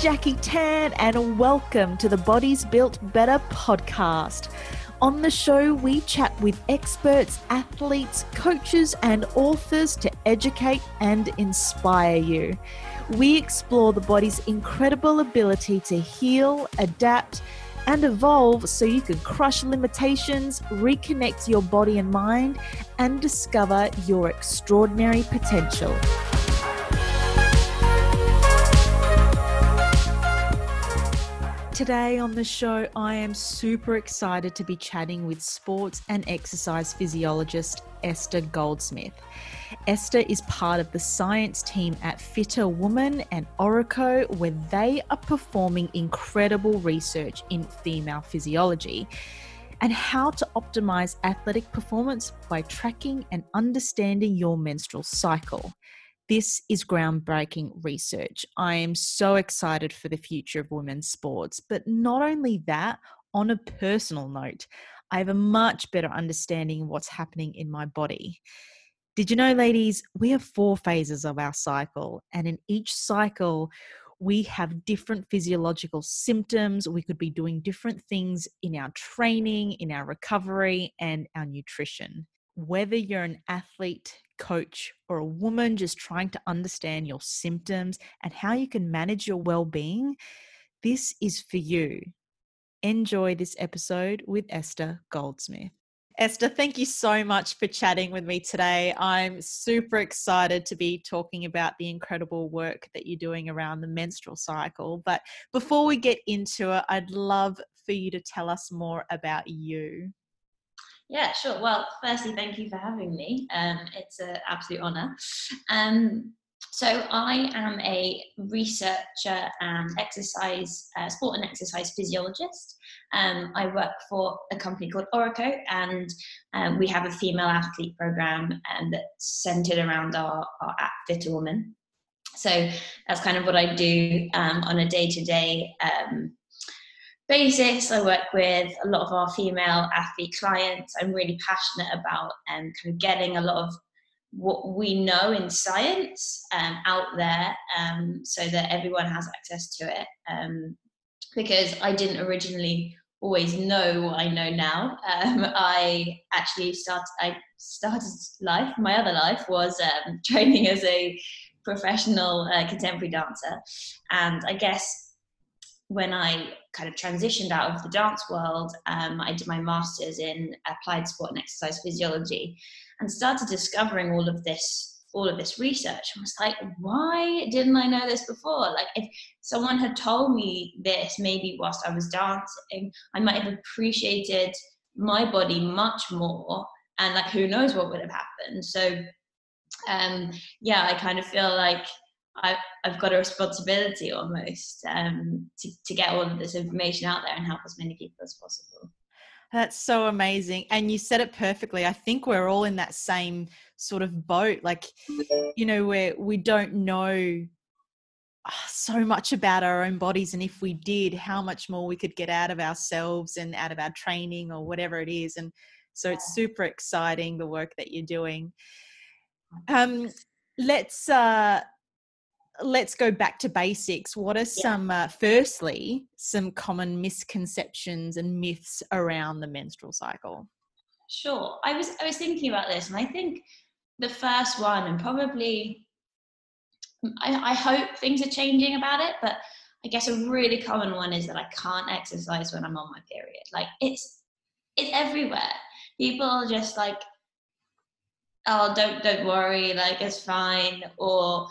Jackie Tann, and welcome to the Bodies Built Better podcast. On the show, we chat with experts, athletes, coaches, and authors to educate and inspire you. We explore the body's incredible ability to heal, adapt, and evolve so you can crush limitations, reconnect your body and mind, and discover your extraordinary potential. Today on the show, I am super excited to be chatting with sports and exercise physiologist Esther Goldsmith. Esther is part of the science team at FitrWoman and Orreco, where they are performing incredible research in female physiology and how to optimize athletic performance by tracking and understanding your menstrual cycle. This is groundbreaking research. I am so excited for the future of women's sports. But not only that, on a personal note, I have a much better understanding of what's happening in my body. Did you know, ladies, we have four phases of our cycle, and in each cycle, we have different physiological symptoms. We could be doing different things in our training, in our recovery, and our nutrition. Whether you're an athlete, coach, or a woman just trying to understand your symptoms and how you can manage your well being, this is for you. Enjoy this episode with Esther Goldsmith. Esther, thank you so much for chatting with me today. I'm super excited to be talking about the incredible work that you're doing around the menstrual cycle. But before we get into it, I'd love for you to tell us more about you. Yeah, sure. Well, firstly, thank you for having me. Um, it's an absolute honour. Um, so I am a researcher and exercise, uh, sport and exercise physiologist. Um, I work for a company called Orreco, and um, we have a female athlete program um, that's centered around our, our app FitrWoman. So that's kind of what I do um, on a day-to-day basis. I work with a lot of our female athlete clients. I'm really passionate about um, kind of getting a lot of what we know in science um, out there um, so that everyone has access to it. Um, because I didn't originally always know what I know now. Um, I actually started, I started life, my other life was um, training as a professional uh, contemporary dancer. And I guess when I kind of transitioned out of the dance world, um, I did my master's in applied sport and exercise physiology, and started discovering all of this all of this research. I was like, why didn't I know this before? Like, if someone had told me this, maybe whilst I was dancing, I might have appreciated my body much more, and like, who knows what would have happened. So, um, yeah, I kind of feel like I, have got a responsibility almost um, to, to get all of this information out there and help as many people as possible. That's so amazing. And you said it perfectly. I think we're all in that same sort of boat. Like, you know, where we don't know ah, so much about our own bodies. And if we did, how much more we could get out of ourselves and out of our training or whatever it is. And so it's super exciting the work that you're doing. Um, let's uh, let's go back to basics. What are some, uh, firstly, some common misconceptions and myths around the menstrual cycle? Sure. I was I was thinking about this, and I think the first one, and probably, I, I hope things are changing about it, but I guess a really common one is that I can't exercise when I'm on my period. Like it's it's everywhere. People are just like, oh, don't don't worry, like it's fine, or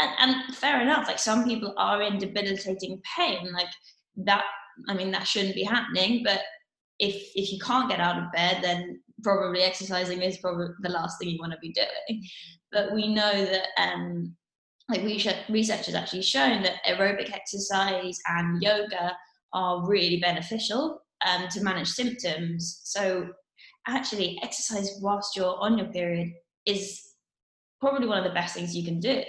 and, and fair enough like some people are in debilitating pain like that i mean that shouldn't be happening but if if you can't get out of bed then probably exercising is probably the last thing you want to be doing. But we know that um like research has actually shown that aerobic exercise and yoga are really beneficial um, to manage symptoms. So actually exercise whilst you're on your period is probably one of the best things you can do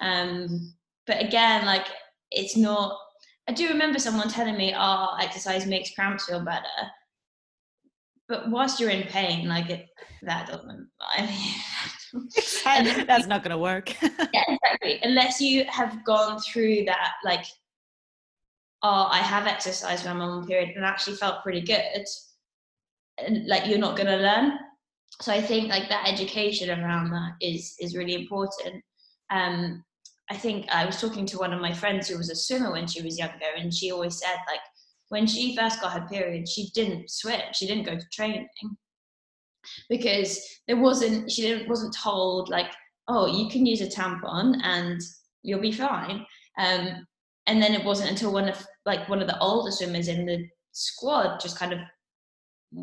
um, but again, like it's not. I do remember someone telling me, "Oh, exercise makes cramps feel better." But whilst you're in pain, like it, that doesn't. I mean, that's not going to work. yeah, exactly. Unless you have gone through that, like oh, I have exercised when I'm on period and actually felt pretty good, and like you're not going to learn. So I think like that education around that is is really important. Um, I think I was talking to one of my friends who was a swimmer when she was younger, and she always said like when she first got her period, she didn't swim, she didn't go to training because there wasn't she didn't wasn't told like oh you can use a tampon and you'll be fine. Um, and then it wasn't until one of like one of the older swimmers in the squad just kind of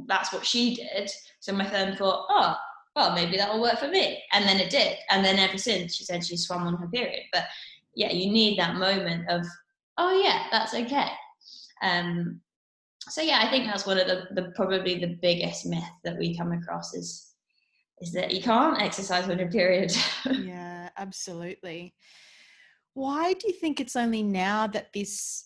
that's what she did. So my friend thought, oh, well, maybe that'll work for me. And then it did. And then ever since, she said she swam on her period. But yeah, you need that moment of, oh, yeah, that's okay. Um, so yeah, I think that's one of the, the probably the biggest myth that we come across is is that you can't exercise on your period. yeah, absolutely. Why do you think it's only now that this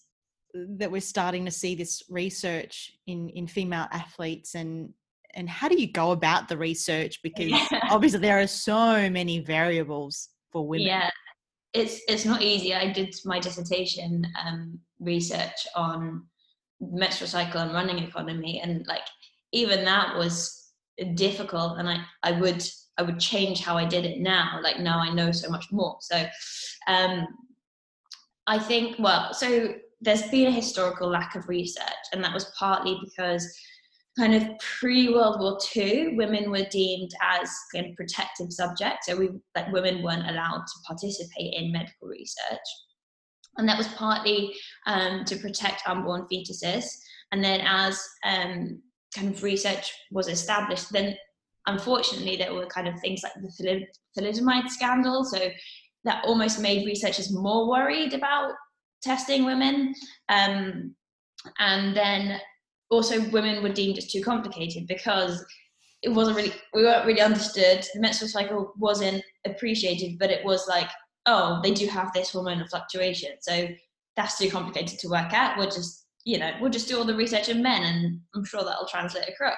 that we're starting to see this research in in female athletes and and how do you go about the research? Because yeah. obviously there are so many variables for women. Yeah. It's it's not easy. I did my dissertation um, research on menstrual cycle and running economy and like even that was difficult and i i would i would change how i did it now. Like now i know so much more. So um i think well so there's been a historical lack of research, and that was partly because kind of pre World War II, women were deemed as kind of protective subjects. So we like women weren't allowed to participate in medical research. And that was partly um, to protect unborn fetuses. And then as um, kind of research was established, then unfortunately there were kind of things like the thalidomide scandal. So that almost made researchers more worried about testing women. Um, and then also women were deemed as too complicated because it wasn't really we weren't really understood. The menstrual cycle wasn't appreciated but it was like oh they do have this hormonal fluctuation so that's too complicated to work out. We'll just you know we'll just do all the research in men and i'm sure that'll translate across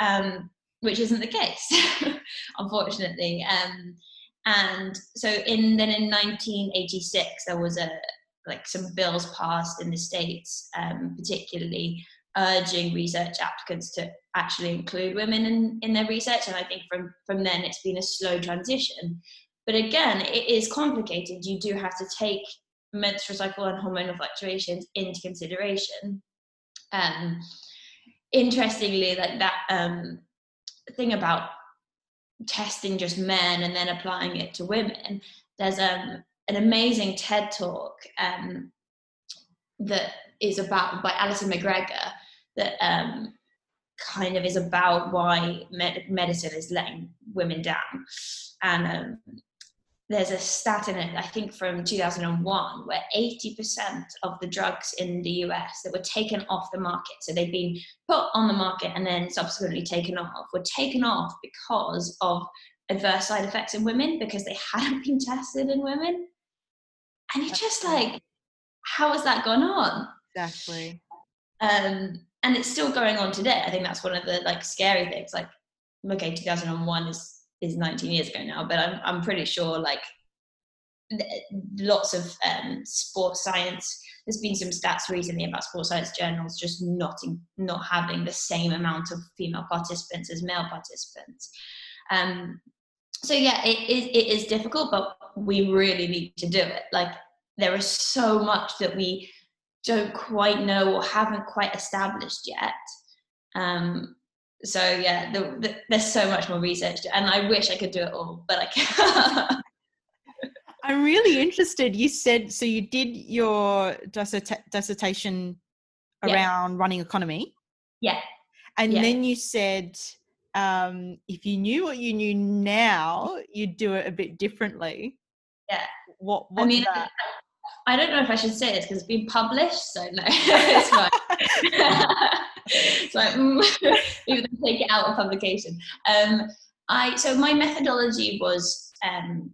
um, which isn't the case unfortunately. Um, and so in then in 1986 there was a like some bills passed in the states, um, particularly urging research applicants to actually include women in, in their research. And I think from from then it's been a slow transition. But again, it is complicated. You do have to take menstrual cycle and hormonal fluctuations into consideration. Um, interestingly, like that um, thing about testing just men and then applying it to women, there's um, an amazing TED talk um, that is about by Alyson McGregor that um, kind of is about why med- medicine is letting women down. And um, there's a stat in it, I think from 2001, where 80% of the drugs in the US that were taken off the market, so they've been put on the market and then subsequently taken off, were taken off because of adverse side effects in women because they hadn't been tested in women. And you're just like, how has that gone on? Exactly. Um, and it's still going on today. I think that's one of the like scary things. Like, okay, 2001 is is 19 years ago now, but I'm I'm pretty sure like lots of um, sports science. There's been some stats recently about sports science journals just not in, not having the same amount of female participants as male participants. Um, so yeah, it is it is difficult, but we really need to do it. Like there is so much that we don't quite know or haven't quite established yet. Um, so yeah, the, the, there's so much more research, and I wish I could do it all, but I can't. I'm really interested. You said so. You did your dissertation around yeah. running economy. Yeah. And yeah. then you said um, if you knew what you knew now, you'd do it a bit differently. Yeah. What? I mean, that? I don't know if I should say this because it's been published, so no, it's fine. so mm, even take it out of publication. Um, I so my methodology was um,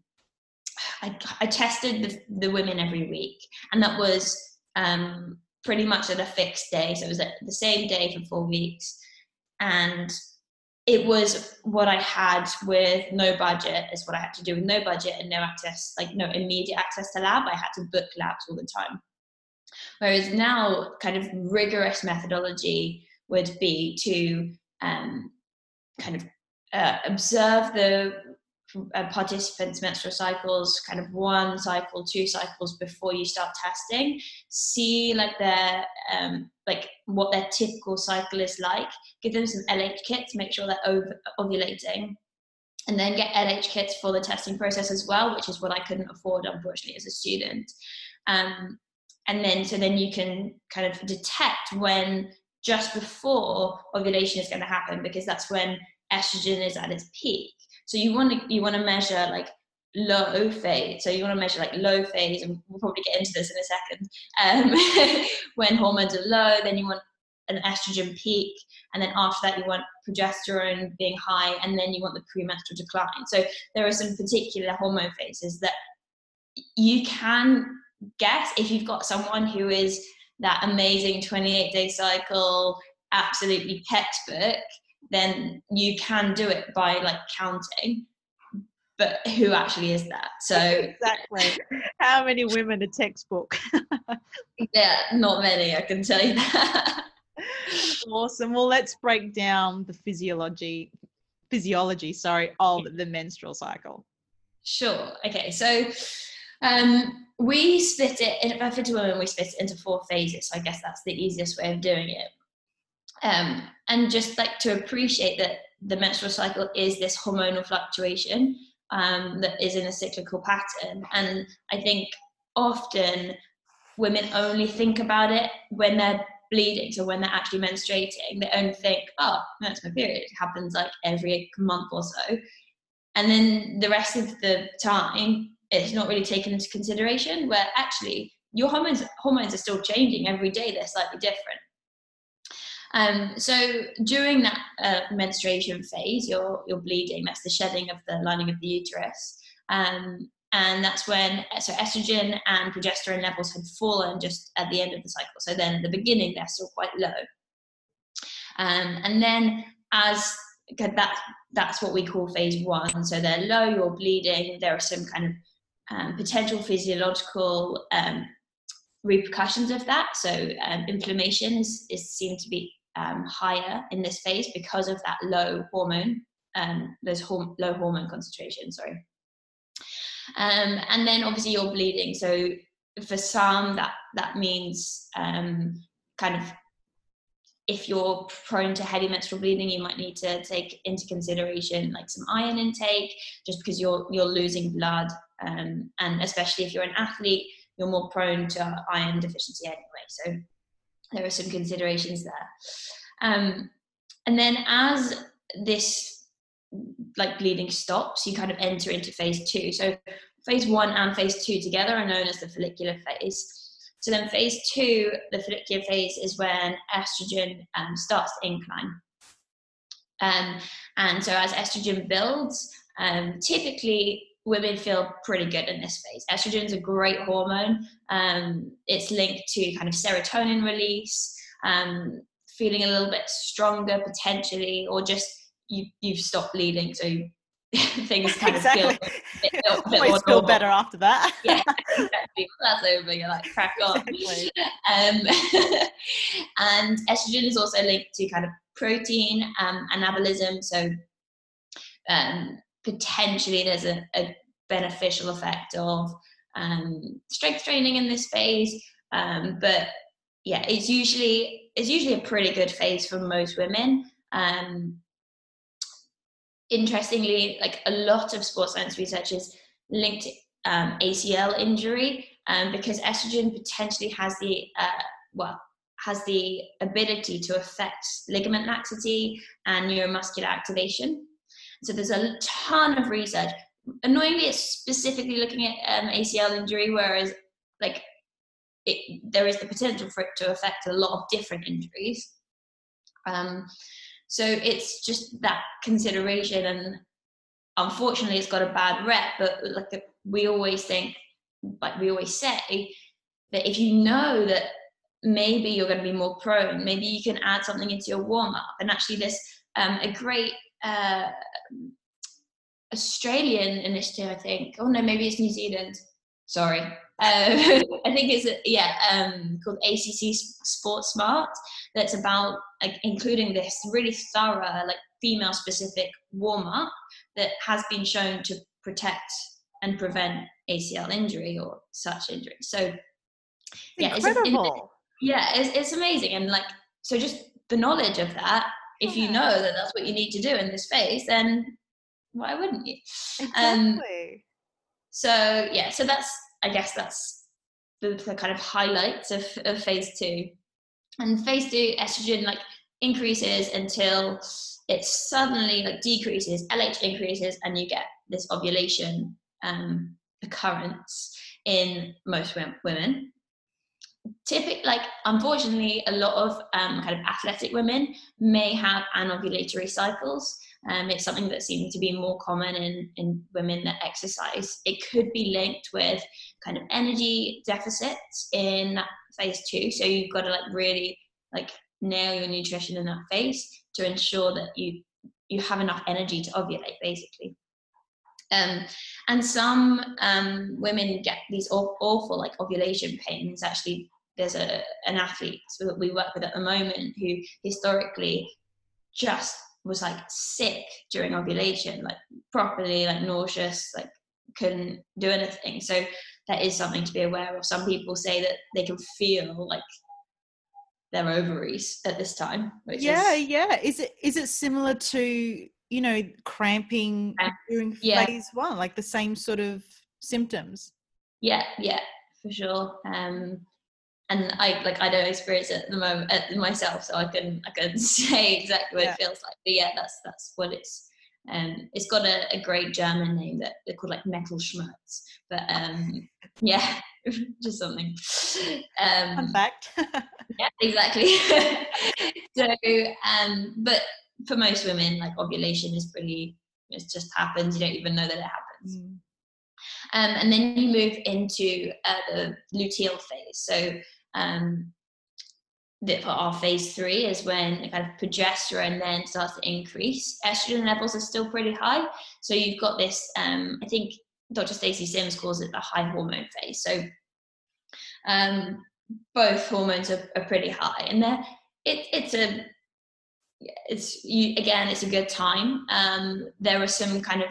I, I tested the, the women every week, and that was um, pretty much at a fixed day. So it was at the same day for four weeks, and it was what I had with no budget is what I had to do with no budget and no access, like no immediate access to lab. I had to book labs all the time. Whereas now, kind of rigorous methodology would be to um, kind of uh, observe the uh, participants' menstrual cycles, kind of one cycle, two cycles before you start testing. See like their um, like what their typical cycle is like. Give them some LH kits, make sure they're over- ovulating, and then get LH kits for the testing process as well, which is what I couldn't afford unfortunately as a student. Um, and then so then you can kind of detect when just before ovulation is going to happen because that's when estrogen is at its peak so you want to you want to measure like low phase. So you want to measure like low phase, and we'll probably get into this in a second. Um, when hormones are low, then you want an estrogen peak, and then after that you want progesterone being high, and then you want the premenstrual decline. So there are some particular hormone phases that you can guess if you've got someone who is that amazing 28 day cycle, absolutely textbook then you can do it by like counting but who actually is that? So exactly. How many women a textbook? Yeah not many i can tell you that. Awesome. Well let's break down the physiology physiology sorry of the menstrual cycle. Sure. Okay so um, we split it in a FitrWoman we split it into four phases. So i guess that's the easiest way of doing it um, and just like to appreciate that the menstrual cycle is this hormonal fluctuation um, that is in a cyclical pattern. And I think often women only think about it when they're bleeding, so when they're actually menstruating, they only think, oh, that's my period. It happens like every month or so. And then the rest of the time, it's not really taken into consideration, where actually your hormones hormones are still changing every day, they're slightly different. Um, so during that uh, menstruation phase, you're, you're bleeding. That's the shedding of the lining of the uterus. Um, and that's when so estrogen and progesterone levels had fallen just at the end of the cycle. So then at the beginning, they're still quite low. Um, and then as that that's what we call phase one. So they're low, you're bleeding. There are some kind of um, potential physiological um, repercussions of that. So um, inflammation is, is seen to be um, higher in this phase because of that low hormone, um, those horm- low hormone concentration, sorry. Um, and then obviously you're bleeding. So for some, that, that means um, kind of if you're prone to heavy menstrual bleeding, you might need to take into consideration like some iron intake, just because you're you're losing blood, um, and especially if you're an athlete, you're more prone to iron deficiency anyway. So there are some considerations there. Um, and then as this like bleeding stops, you kind of enter into phase two. So phase one and phase two together are known as the follicular phase. So then phase two, the follicular phase, is when estrogen um, starts to incline. Um, and so as estrogen builds, um, typically women feel pretty good in this phase. Estrogen is a great hormone. Um, it's linked to kind of serotonin release, um, feeling a little bit stronger potentially, or just you, you've stopped bleeding, so things kind exactly. of feel, a bit, Always feel better after that. yeah, exactly. That's over. You're like crack on. Exactly. Um, and estrogen is also linked to kind of protein um, anabolism. So um, potentially there's a, a beneficial effect of um, strength training in this phase. Um, but yeah, it's usually it's usually a pretty good phase for most women. Um, interestingly, like a lot of sports science research is linked um, ACL injury um, because estrogen potentially has the uh, well has the ability to affect ligament laxity and neuromuscular activation. So there's a ton of research. Annoyingly, it's specifically looking at um, ACL injury, whereas like it, there is the potential for it to affect a lot of different injuries. Um, so it's just that consideration, and unfortunately, it's got a bad rep. But like we always think, like we always say, that if you know that maybe you're going to be more prone, maybe you can add something into your warm up. And actually, this um, a great uh, Australian initiative, I think. Oh no, maybe it's New Zealand. Sorry, I think it's yeah um, called ACC Sports Smart. That's about like, including this really thorough, like female-specific warm-up that has been shown to protect and prevent ACL injury or such injury. So yeah, incredible. It's, yeah, it's, it's amazing, and like so, just the knowledge of that. If you know that that's what you need to do in this phase, then why wouldn't you? Um, exactly. Um, so yeah, so that's I guess that's the, the kind of highlights of, of phase two. And phase two, estrogen like increases until it suddenly like decreases, LH increases, and you get this ovulation um, occurrence in most women. Typically, like unfortunately, a lot of um, kind of athletic women may have anovulatory cycles, um, it's something that seems to be more common in, in women that exercise. It could be linked with kind of energy deficits in phase two. So you've got to like really like nail your nutrition in that phase to ensure that you you have enough energy to ovulate basically. Um, and some um, women get these awful, like ovulation pains. Actually, there's a an athlete that we work with at the moment who historically just was like sick during ovulation, like properly like nauseous, like couldn't do anything. So that is something to be aware of. Some people say that they can feel like their ovaries at this time. yeah, is, yeah. Is it is it similar to you know cramping during yeah. phase one, like the same sort of symptoms? Yeah, yeah, for sure. Um, and I like I don't experience it at the moment at myself, so I can I can say exactly what yeah. it feels like. But yeah, that's that's what it's. Um, it's got a, a great German name that they're called like mittelschmerz. But um, yeah, just something. Um, Fun fact. yeah, exactly. so, um, but for most women, like ovulation is pretty. It just happens. You don't even know that it happens. Mm. Um, and then you move into uh, the luteal phase. So um, that for our phase three is when kind of progesterone then starts to increase. Estrogen levels are still pretty high. So you've got this, um, I think Dr. Stacy Sims calls it the high hormone phase. So um, both hormones are, are, pretty high. And then it, it's a, it's you, again, it's a good time. Um, there are some kind of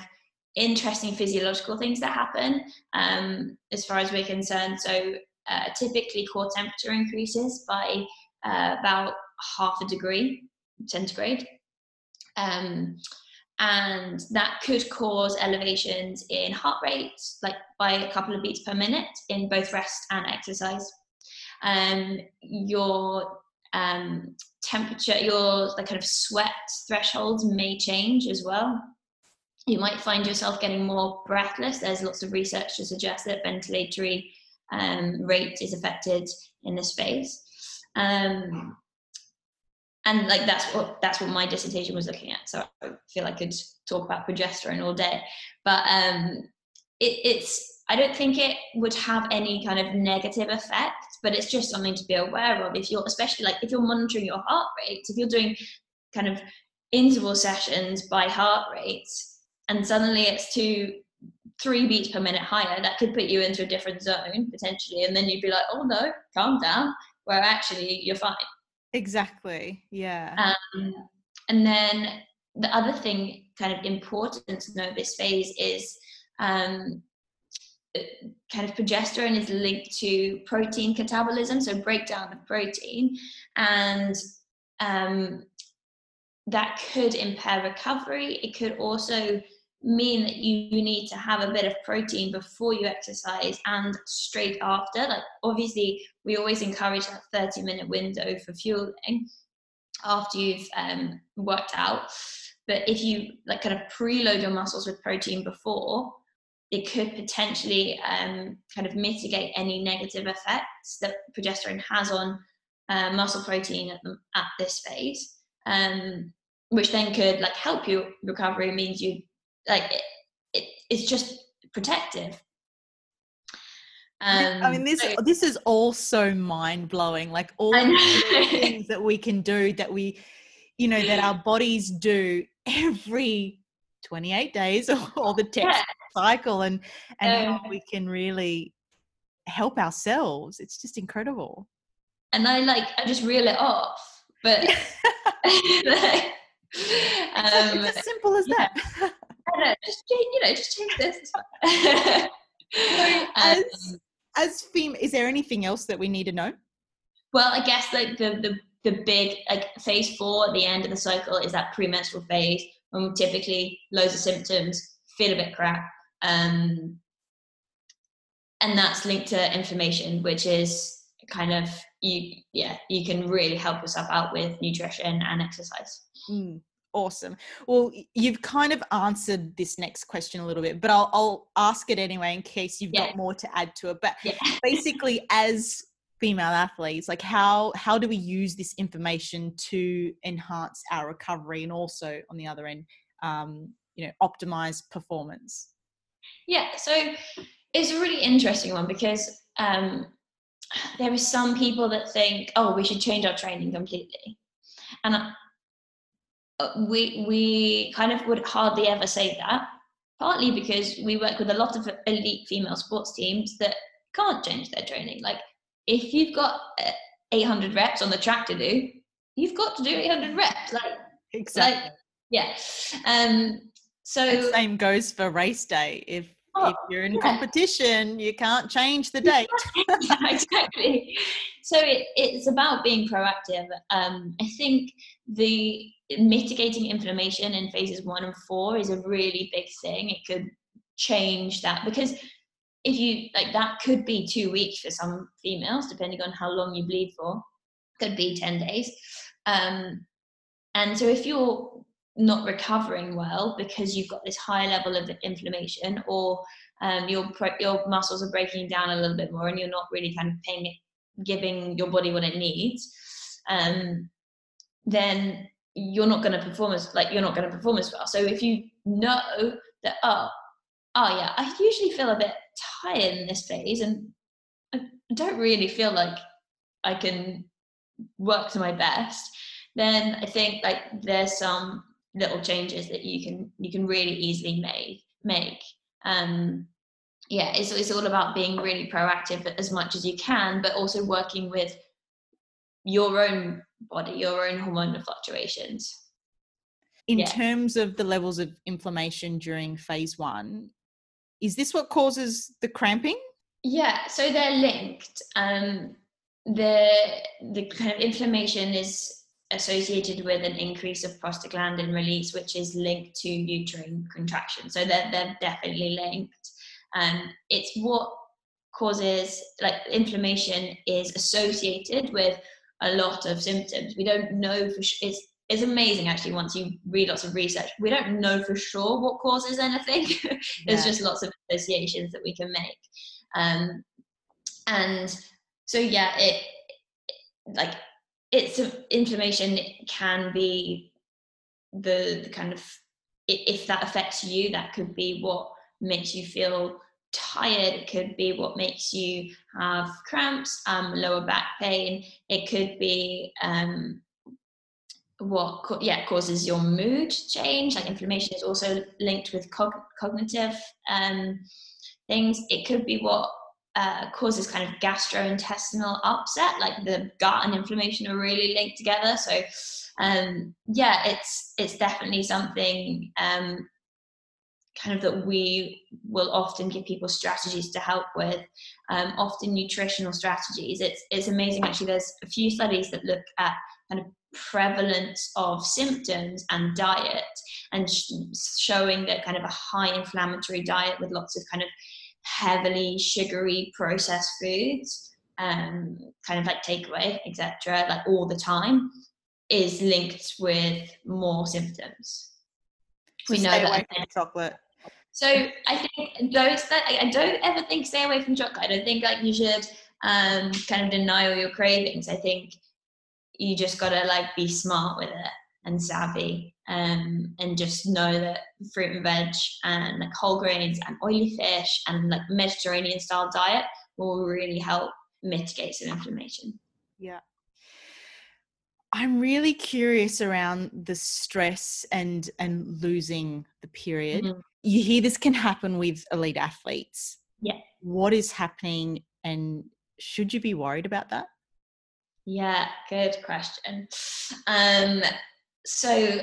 interesting physiological things that happen um, as far as we're concerned. So uh, typically core temperature increases by uh, about half a degree centigrade. Um, and that could cause elevations in heart rate, like by a couple of beats per minute in both rest and exercise. Um, your um, temperature, your like kind of sweat thresholds may change as well. You might find yourself getting more breathless. There's lots of research to suggest that ventilatory um, rate is affected in this phase. Um, and like that's what that's what my dissertation was looking at. So I feel I could talk about progesterone all day, but um, it, it's I don't think it would have any kind of negative effect, but it's just something to be aware of. If you're especially like if you're monitoring your heart rate, if you're doing kind of interval sessions by heart rate, and suddenly it's too three beats per minute higher, that could put you into a different zone potentially. And then you'd be like, oh no, calm down, where actually you're fine. Exactly. Yeah. Um, and then the other thing, kind of important to know this phase is um, kind of progesterone is linked to protein catabolism, so breakdown of protein. And um, that could impair recovery. It could also mean that you need to have a bit of protein before you exercise and straight after. Like obviously, we always encourage that 30 minute window for fueling after you've um, worked out. But if you like kind of preload your muscles with protein before, it could potentially um, kind of mitigate any negative effects that progesterone has on uh, muscle protein at, the, at this phase. Um, which then could like help your recovery means you like it, it, it's just protective um, I mean, this so, this is all so mind blowing. Like all the things that we can do that we, you know, that our bodies do every twenty eight days or, or the text. Cycle, and and um, how we can really help ourselves. It's just incredible. And I like I just reel it off. But like, um, it's as simple as that. know, just you know, just change this. so as um, as fem, is there anything else that we need to know? Well, I guess like the the the big like phase four at the end of the cycle is that premenstrual phase when typically loads of symptoms, feel a bit crap, um, and that's linked to inflammation, which is kind of you yeah you can really help yourself out with nutrition and exercise. Mm. Awesome. Well, you've kind of answered this next question a little bit, but I'll, I'll ask it anyway in case you've yeah. got more to add to it. But yeah. basically, as female athletes, like how how do we use this information to enhance our recovery and also on the other end, um, you know, optimize performance? Yeah. So it's a really interesting one because um, there are some people that think, oh, we should change our training completely, and uh, we we kind of would hardly ever say that. Partly because we work with a lot of elite female sports teams that can't change their training. Like if you've got uh, 800 reps on the track to do, you've got to do 800 reps. Like exactly. Like, yeah. Um. So the same goes for race day. If oh, if you're in yeah. competition, you can't change the date. exactly. So it, it's about being proactive. Um, I think the mitigating inflammation in phases one and four is a really big thing. It could change that because if you like that could be two weeks for some females, depending on how long you bleed for, could be 10 days. Um, and so if you're not recovering well because you've got this high level of inflammation or um, your your muscles are breaking down a little bit more and you're not really kind of paying giving your body what it needs um, then you're not going to perform as like you're not going to perform as well. So if you know that oh oh yeah i usually feel a bit tired in this phase and i don't really feel like i can work to my best then i think like there's some little changes that you can you can really easily make make um yeah it's, it's all about being really proactive as much as you can but also working with your own body, your own hormonal fluctuations. In yeah. terms of the levels of inflammation during phase one, is this what causes the cramping? Yeah, so they're linked. Um, the the kind of inflammation is associated with an increase of prostaglandin release, which is linked to uterine contraction. So they're they're definitely linked. Um, it's what causes like inflammation is associated with a lot of symptoms. We don't know for sure. It's, it's amazing actually once you read lots of research. We don't know for sure what causes anything. There's yeah. just lots of associations that we can make. Um, and so yeah, it like it's inflammation can be the, the kind of if that affects you, that could be what makes you feel tired it could be what makes you have cramps um, lower back pain it could be um, what yeah causes your mood change like inflammation is also linked with cog- cognitive um, things it could be what uh, causes kind of gastrointestinal upset like the gut and inflammation are really linked together. So um, yeah it's it's definitely something um, kind of that we will often give people strategies to help with um, often nutritional strategies. It's it's amazing actually there's a few studies that look at kind of prevalence of symptoms and diet and sh- showing that kind of a high inflammatory diet with lots of kind of heavily sugary processed foods um, kind of like takeaway etc like all the time is linked with more symptoms we know stay away from chocolate. So I think those that I don't ever think stay away from chocolate. I don't think like you should um, kind of deny all your cravings. I think you just gotta like be smart with it and savvy um, and just know that fruit and veg and like whole grains and oily fish and like Mediterranean style diet will really help mitigate some inflammation. Yeah. I'm really curious around the stress and and losing the period. Mm-hmm. You hear this can happen with elite athletes. Yeah. What is happening and should you be worried about that? Yeah, good question. Um, so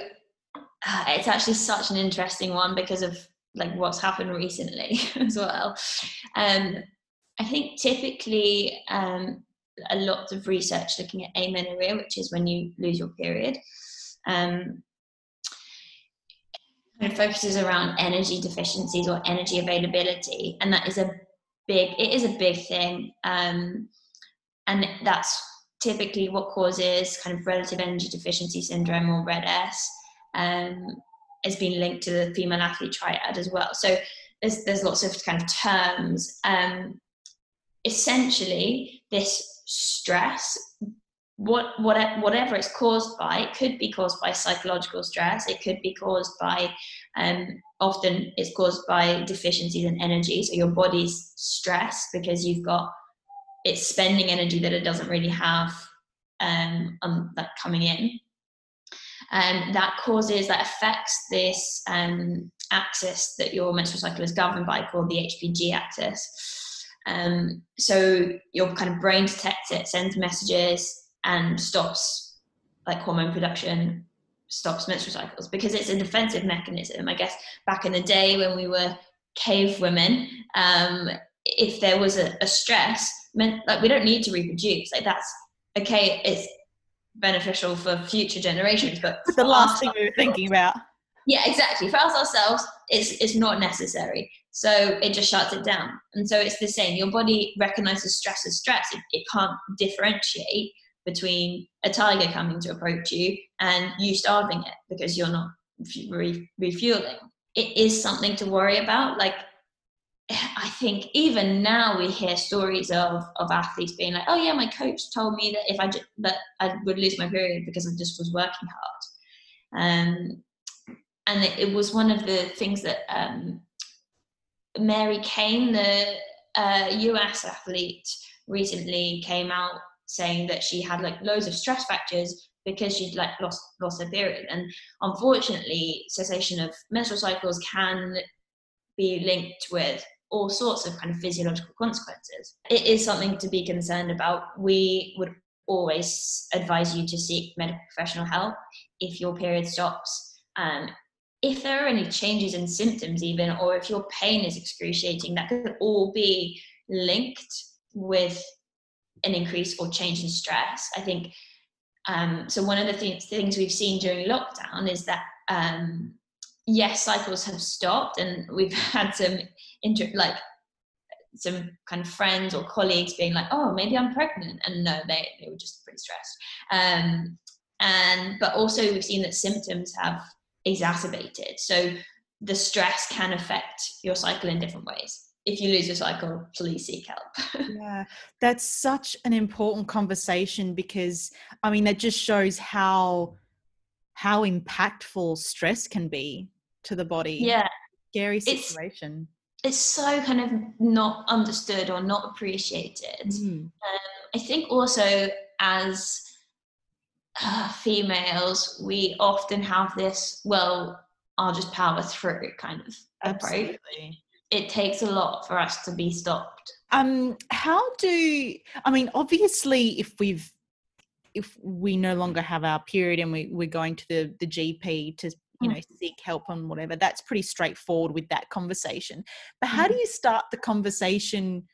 uh, it's actually such an interesting one because of like what's happened recently as well. Um, I think typically um, a lot of research looking at amenorrhea, which is when you lose your period, um, it focuses around energy deficiencies or energy availability, and that is a big. It is a big thing, um, and that's typically what causes kind of relative energy deficiency syndrome or RED-S. Um, has been linked to the female athlete triad as well. So there's there's lots of kind of terms. Um, essentially, this stress, what what whatever it's caused by, it could be caused by psychological stress. It could be caused by um, often it's caused by deficiencies in energy. So your body's stressed because you've got it's spending energy that it doesn't really have um, um like coming in. And that causes that affects this um, axis that your menstrual cycle is governed by called the hpg axis. Um, so your kind of brain detects it sends messages and stops like hormone production stops menstrual cycles because it's a defensive mechanism. I guess back in the day when we were cave women um, if there was a, a stress meant like we don't need to reproduce like that's okay it's beneficial for future generations. But the last thing we were thinking about. Yeah, exactly. For us ourselves, it's it's not necessary. So it just shuts it down. And so it's the same. Your body recognizes stress as stress. It, it can't differentiate between a tiger coming to approach you and you starving it because you're not refueling. It is something to worry about. Like I think even now we hear stories of of athletes being like, "Oh yeah, my coach told me that if I just, that I would lose my period because I just was working hard," um, and it, it, was one of the things that um, Mary Cain, the uh, U.S. athlete, recently came out saying that she had like loads of stress fractures because she'd like lost lost her period, and unfortunately, cessation of menstrual cycles can be linked with all sorts of kind of physiological consequences. It is something to be concerned about. We would always advise you to seek medical professional help if your period stops. Um, if there are any changes in symptoms, even, or if your pain is excruciating, that could all be linked with an increase or change in stress. I think um, so. One of the th- things we've seen during lockdown is that um, yes, cycles have stopped, and we've had some inter- like some kind of friends or colleagues being like, "Oh, maybe I'm pregnant," and no, they they were just pretty stressed. Um, and but also we've seen that symptoms have exacerbated. So the stress can affect your cycle in different ways. If you lose your cycle, please seek help. yeah, that's such an important conversation because I mean, that just shows how how impactful stress can be to the body. Yeah. Scary situation. It's, it's so kind of not understood or not appreciated. Mm. Um, I think also as uh, females, we often have this, well, I'll just power through kind of Absolutely. approach. It takes a lot for us to be stopped. Um, how do I mean? Obviously, if we've if we no longer have our period and we, we're going to the, the GP to you know mm. seek help on whatever that's pretty straightforward with that conversation but how do mm-hmm. you start the conversation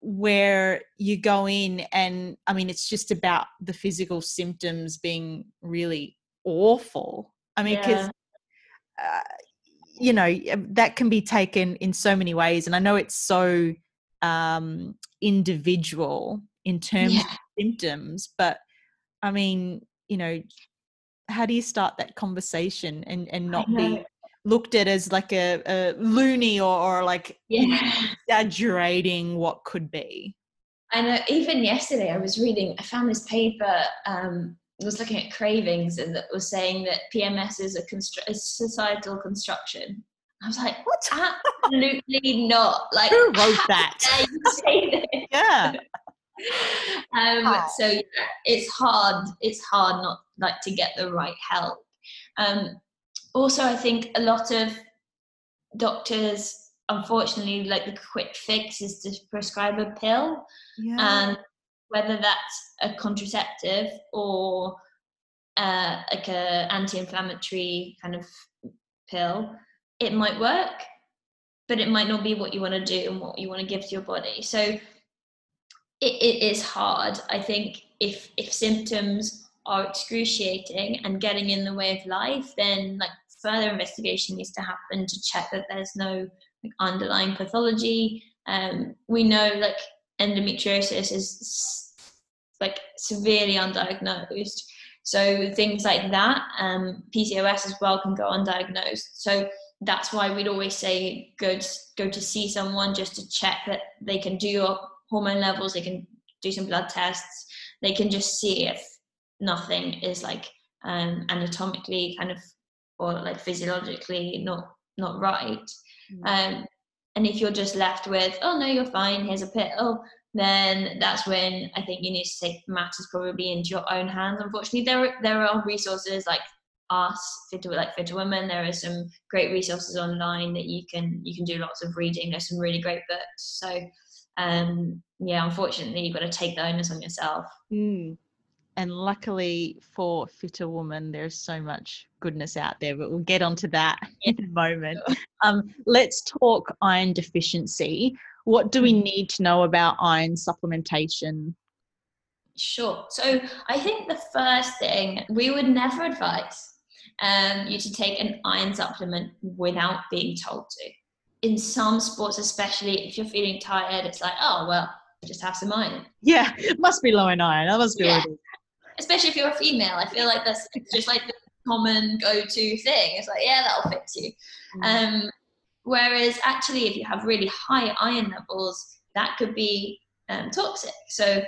where you go in and i mean it's just about the physical symptoms being really awful i mean because yeah. uh, you know that can be taken in so many ways and i know it's so um individual in terms yeah. of symptoms but i mean you know how do you start that conversation and and not be looked at as like a, a loony or, or like yeah. exaggerating what could be and know even yesterday I was reading I found this paper um I was looking at cravings and that was saying that PMS is a, constru- a societal construction I was like, what? Absolutely not. Like, who wrote that? yeah. um, oh. So yeah, it's hard. It's hard not like to get the right help. Um, also, I think a lot of doctors unfortunately, like the quick fix is to prescribe a pill, Yeah. and whether that's a contraceptive or uh, like a anti-inflammatory kind of pill, it might work, but it might not be what you want to do and what you want to give to your body. So it, it is hard. I think if if symptoms are excruciating and getting in the way of life, then like further investigation needs to happen to check that there's no like, underlying pathology. Um, we know like endometriosis is like severely undiagnosed. So things like that, um, PCOS as well can go undiagnosed. So that's why we'd always say go to, go to see someone just to check that they can do your hormone levels, they can do some blood tests, they can just see if nothing is like um, anatomically kind of or like physiologically not not right. Mm. Um, and if you're just left with, oh no, you're fine, here's a pill, then that's when I think you need to take matters probably into your own hands. Unfortunately, there there are resources like us, fit to like fit to women. There are some great resources online that you can you can do lots of reading. There's some really great books. So um, yeah, unfortunately, you've got to take the onus on yourself. Mm. And luckily for FitrWoman, there's so much goodness out there, but we'll get onto that in a moment. Um, let's talk iron deficiency. What do we need to know about iron supplementation? Sure. So I think the first thing we would never advise um, you to take an iron supplement without being told to. In some sports, especially if you're feeling tired, it's like, oh well, just have some iron. Yeah, it must be low in iron. That must be Yeah. What it is. Especially if you're a female, I feel like that's just like the common go-to thing. It's like, yeah, that'll fix you. Um, whereas actually, if you have really high iron levels, that could be um, toxic. So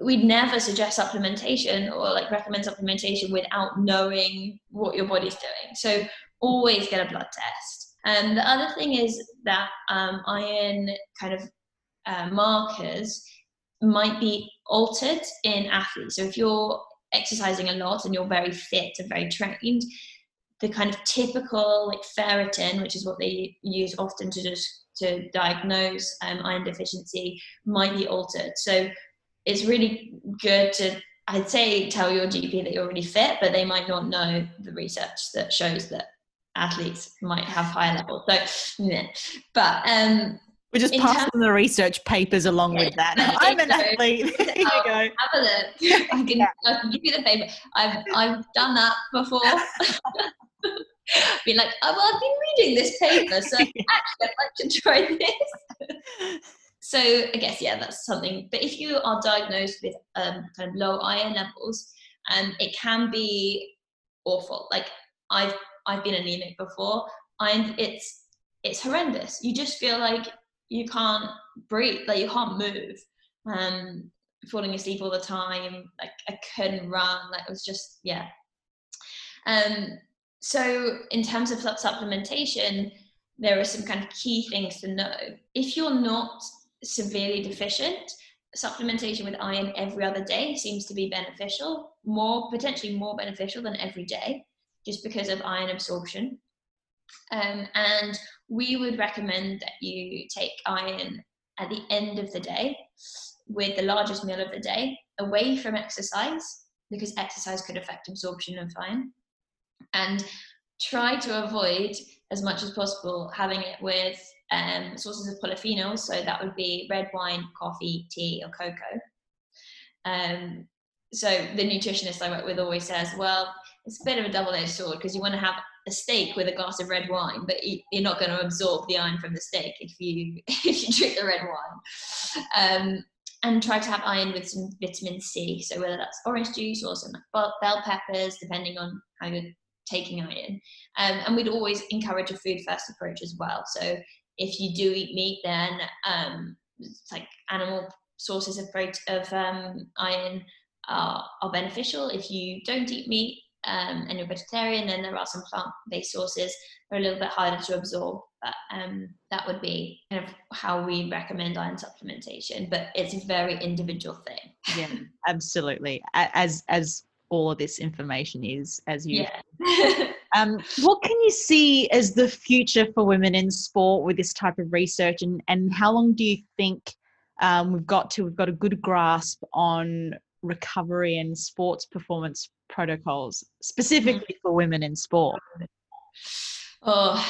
we'd never suggest supplementation or like recommend supplementation without knowing what your body's doing. So always get a blood test. And the other thing is that um, iron kind of uh, markers might be altered in athletes. So if you're exercising a lot and you're very fit and very trained, the kind of typical like ferritin, which is what they use often to just to diagnose um, iron deficiency, might be altered. So it's really good to I'd say tell your GP that you're really fit, but they might not know the research that shows that athletes might have higher levels. So, yeah. but um, We just in pass terms- them the research papers along with that. Yeah, I'm an athlete. Here you go. have a look. I can, I can give you the paper. I've I've done that before. Been like, oh, well, I've been reading this paper, so actually, I'd like to try this. So I guess yeah, that's something. But if you are diagnosed with um, kind of low iron levels, um, it can be awful. Like I've I've been anemic before, and it's it's horrendous. You just feel like you can't breathe, like you can't move. Um, falling asleep all the time. Like I couldn't run. Like it was just yeah. Um, so in terms of supplementation, there are some kind of key things to know. If you're not severely deficient, supplementation with iron every other day seems to be beneficial, more potentially more beneficial than every day, just because of iron absorption. Um, and we would recommend that you take iron at the end of the day with the largest meal of the day away from exercise because exercise could affect absorption of iron and try to avoid as much as possible having it with um, sources of polyphenols so that would be red wine coffee tea or cocoa. Um, so the nutritionist i work with always says well it's a bit of a double-edged sword because you want to have a steak with a glass of red wine, but you- you're not going to absorb the iron from the steak if you if you drink the red wine. Um, and try to have iron with some vitamin C. So whether that's orange juice or some bell bell peppers, depending on how you're taking iron. Um, and we'd always encourage a food first approach as well. So if you do eat meat, then um, like animal sources of of um, iron are, are beneficial. If you don't eat meat, um, and you're vegetarian, then there are some plant-based sources that are a little bit harder to absorb. But um, that would be kind of how we recommend iron supplementation. But it's a very individual thing. Yeah, absolutely. As as all of this information is, as you Yeah. Um, what can you see as the future for women in sport with this type of research, and and how long do you think um, we've got to we've got a good grasp on recovery and sports performance protocols specifically for women in sport? Oh,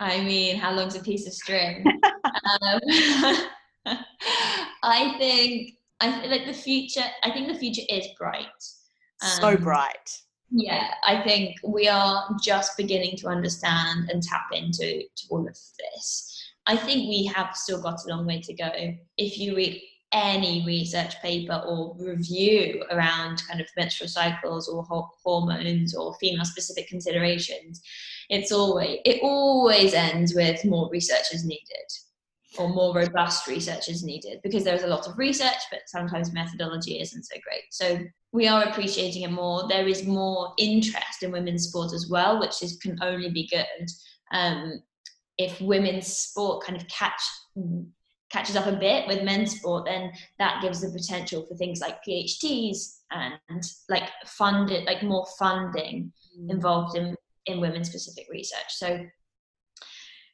I mean, how long's a piece of string? um, I think I feel like the future. I think the future is bright. Um, so bright. Yeah, I think we are just beginning to understand and tap into to all of this. I think we have still got a long way to go. If you read any research paper or review around kind of menstrual cycles or hormones or female specific considerations, it's always it always ends with more research is needed or more robust research is needed because there's a lot of research, but sometimes methodology isn't so great. So we are appreciating it more. There is more interest in women's sport as well, which is can only be good. Um, if women's sport kind of catch catches up a bit with men's sport, then that gives the potential for things like PhDs and like funded, like more funding mm. involved in in women specific research. So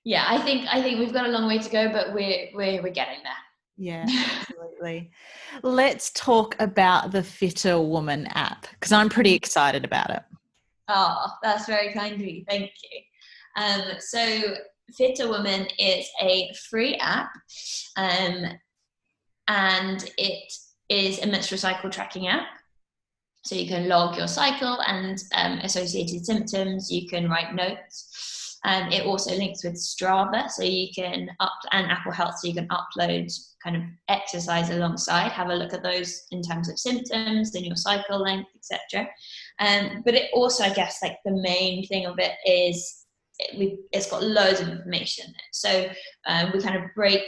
yeah, I think I think we've got a long way to go, but we're we're we're getting there. Yeah, absolutely. Let's talk about the FitrWoman app because I'm pretty excited about it. Oh, that's very kind of you. Thank you. Um, so, FitrWoman is a free app, um, and it is a menstrual cycle tracking app. So you can log your cycle and um, associated symptoms. You can write notes. Um, it also links with Strava, so you can up and Apple Health, so you can upload kind of exercise alongside, have a look at those in terms of symptoms and your cycle length, etc. Um, but it also, I guess, like the main thing of it is we, it's got loads of information. So um, we kind of break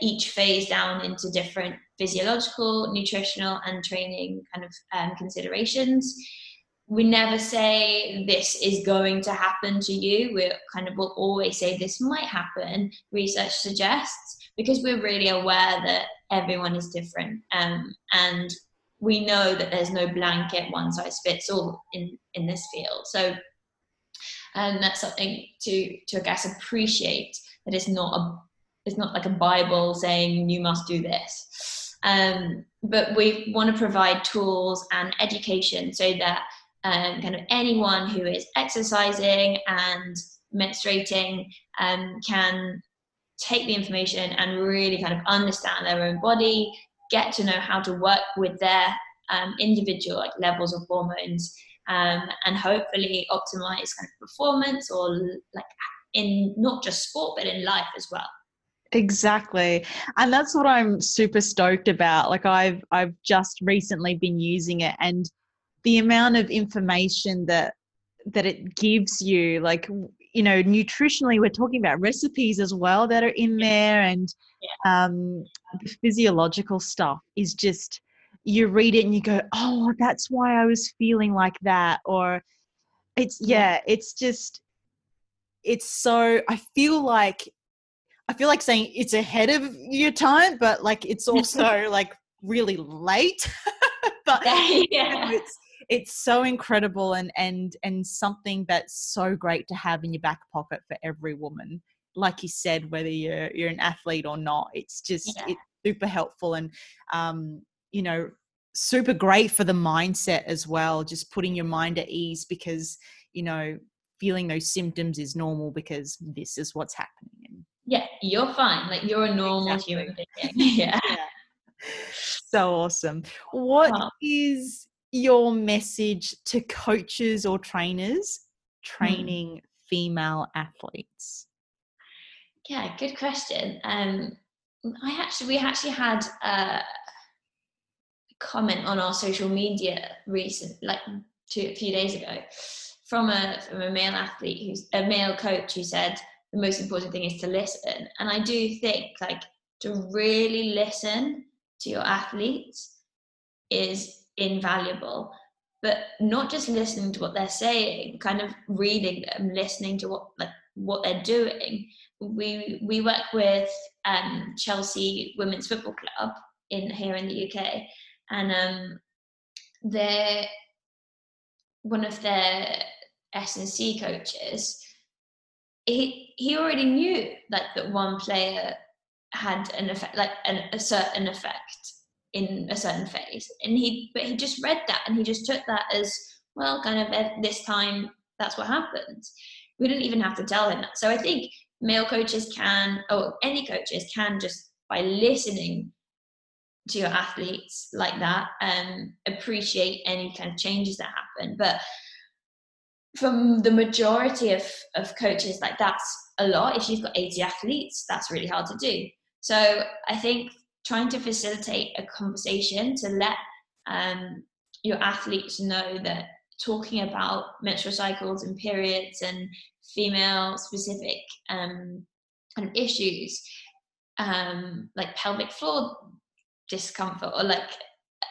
each phase down into different physiological, nutritional, and training kind of um, considerations we never say this is going to happen to you. We kind of will always say this might happen. Research suggests because we're really aware that everyone is different, um, and we know that there's no blanket one size fits all in in this field. So, and that's something to to I guess appreciate that it's not a it's not like a Bible saying you must do this. Um, but we want to provide tools and education so that um, kind of anyone who is exercising and menstruating um, can take the information and really kind of understand their own body, get to know how to work with their um, individual like levels of hormones, um, and hopefully optimize kind of performance or like in not just sport but in life as well. Exactly. And that's what I'm super stoked about. Like I've I've just recently been using it and the amount of information that that it gives you like you know nutritionally we're talking about recipes as well that are in there and yeah. um, the physiological stuff is just you read it and you go oh that's why i was feeling like that or it's yeah, it's just it's so i feel like i feel like saying it's ahead of your time but like it's also like really late but yeah. it's it's so incredible and and and something that's so great to have in your back pocket for every woman like you said whether you're you're an athlete or not it's just yeah. it's super helpful and um you know super great for the mindset as well just putting your mind at ease because you know feeling those symptoms is normal because this is what's happening yeah you're fine like you're a normal exactly. human being yeah. yeah. so awesome What is your message to coaches or trainers hmm. training mm. female athletes? Yeah, good question. Um, I actually, we actually had a comment on our social media recent, like two, a few days ago, from a from a male athlete who's a male coach who said the most important thing is to listen. And I do think like to really listen to your athletes is invaluable but not just listening to what they're saying kind of reading them listening to what like what they're doing we we work with um, chelsea women's football club in here in the uk and um, they're one of their S and C coaches, he he already knew like that one player had an effect, like an, a certain effect in a certain phase, and he but he just read that and he just took that as well, kind of this time that's what happens. We didn't even have to tell him that. So I think male coaches can, or any coaches can just by listening to your athletes like that and appreciate any kind of changes that happen. But from the majority of, of coaches, like that's a lot. If you've got 80 athletes, that's really hard to do. So I think trying to facilitate a conversation to let um, your athletes know that talking about menstrual cycles and periods and female specific um, kind of issues um, like pelvic floor discomfort or like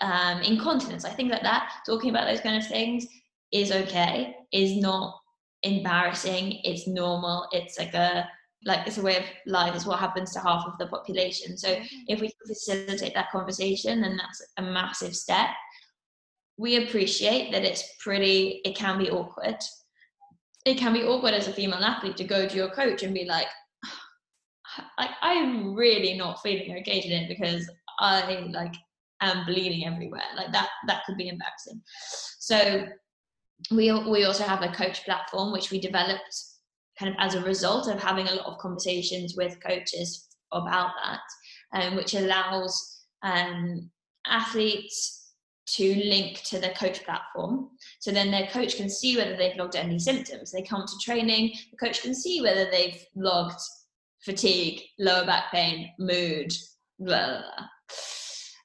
um, incontinence, I think like that, talking about those kind of things is okay, is not embarrassing, it's normal, it's like a like it's a way of life, it's what happens to half of the population. So mm-hmm. if we facilitate that conversation, then that's a massive step. We appreciate that it's pretty, it can be awkward. It can be awkward as a female athlete to go to your coach and be like, like I'm really not feeling okay today because I like am bleeding everywhere. Like that that could be embarrassing. So we we also have a coach platform which we developed kind of as a result of having a lot of conversations with coaches about that, um, which allows um, athletes to link to their coach platform. So then their coach can see whether they've logged any symptoms. They come to training, the coach can see whether they've logged fatigue, lower back pain, mood, blah, blah, blah.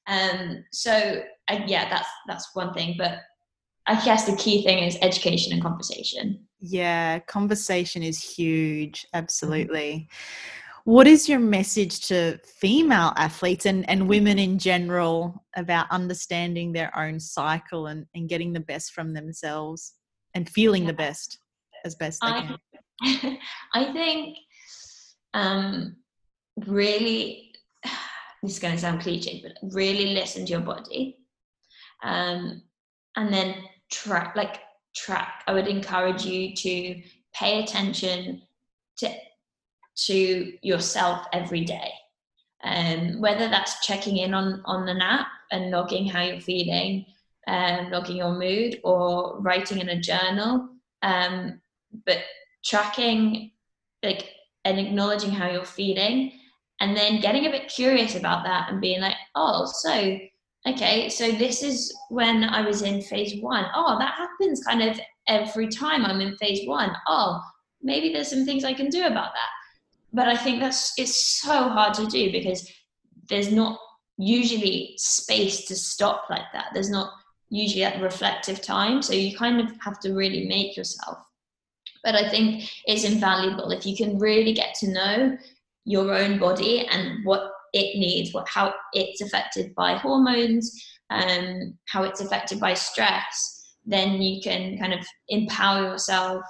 Um, so uh, yeah, that's that's one thing. But I guess the key thing is education and conversation. Yeah, conversation is huge. Absolutely. What is your message to female athletes and, and women in general about understanding their own cycle and, and getting the best from themselves and feeling the best as best they I, can? I think um, really, this is going to sound cliche, but really listen to your body. Um, and then track, like track. I would encourage you to pay attention to to yourself every day. Um, whether that's checking in on on an app and logging how you're feeling, um, logging your mood, or writing in a journal. Um, but tracking like and acknowledging how you're feeling and then getting a bit curious about that and being like oh so okay so this is when i was in phase one. Oh, that happens kind of every time i'm in phase one. Oh, maybe there's some things i can do about that. But i think that's it's so hard to do because there's not usually space to stop like that. There's not usually that reflective time. So you kind of have to really make yourself. But I think it's invaluable. If you can really get to know your own body and what it needs, what how it's affected by hormones, um, how it's affected by stress. Then you can kind of empower yourself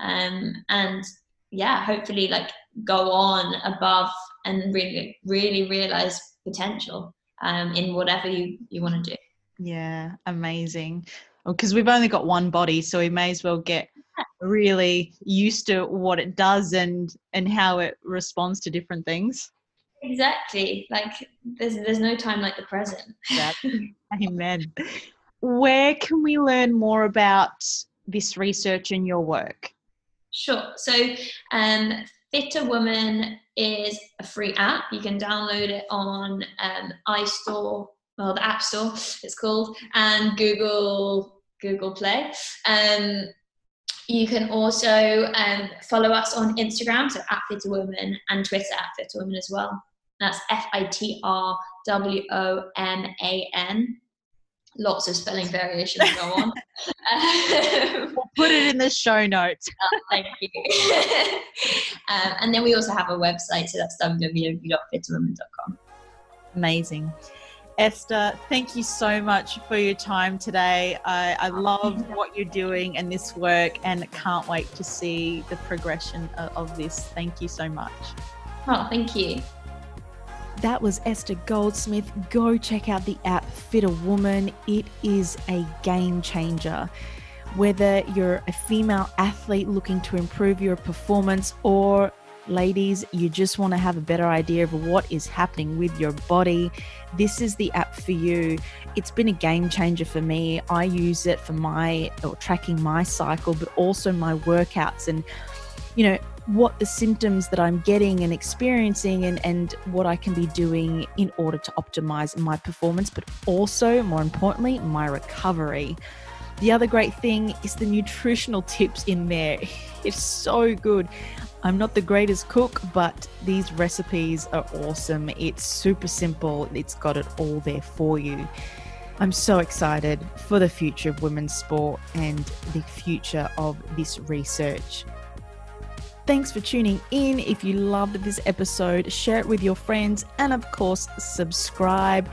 um, and yeah, hopefully like go on above and really really realize potential um, in whatever you you want to do. Yeah, amazing. Because we've only got one body, so we may as well get really used to what it does and and how it responds to different things. Exactly. Like there's there's no time like the present. Amen. Where can we learn more about this research and your work? Sure. So um FitrWoman is a free app. You can download it on um, istore well the app store it's called and google google play. Um you can also um, follow us on Instagram, so at FitrWoman, and Twitter at FitrWoman as well. That's F I T R W O M A N. Lots of spelling variations go on. we'll put it in the show notes. oh, thank you. um, and then we also have a website, so that's www.fitrwoman.com. Amazing. Esther, thank you so much for your time today. I, I love what you're doing and this work, and can't wait to see the progression of, of this. Thank you so much. Oh, thank you. That was Esther Goldsmith. Go check out the app FitrWoman. It is a game changer. Whether you're a female athlete looking to improve your performance or ladies, you just want to have a better idea of what is happening with your body, this is the app for you. It's been a game changer for me. I use it for my or tracking my cycle, but also my workouts and you know what the symptoms that I'm getting and experiencing and, and what I can be doing in order to optimize my performance, but also more importantly, my recovery. The other great thing is the nutritional tips in there. It's so good. I'm not the greatest cook, but these recipes are awesome. It's super simple, it's got it all there for you. I'm so excited for the future of women's sport and the future of this research. Thanks for tuning in. If you loved this episode, share it with your friends and, of course, subscribe.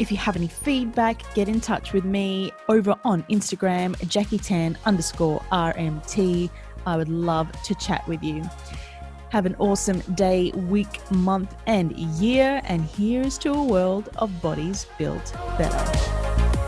If you have any feedback, get in touch with me over on Instagram, Jackie Tann underscore RMT. I would love to chat with you. Have an awesome day, week, month, and year. And here's to a world of bodies built better.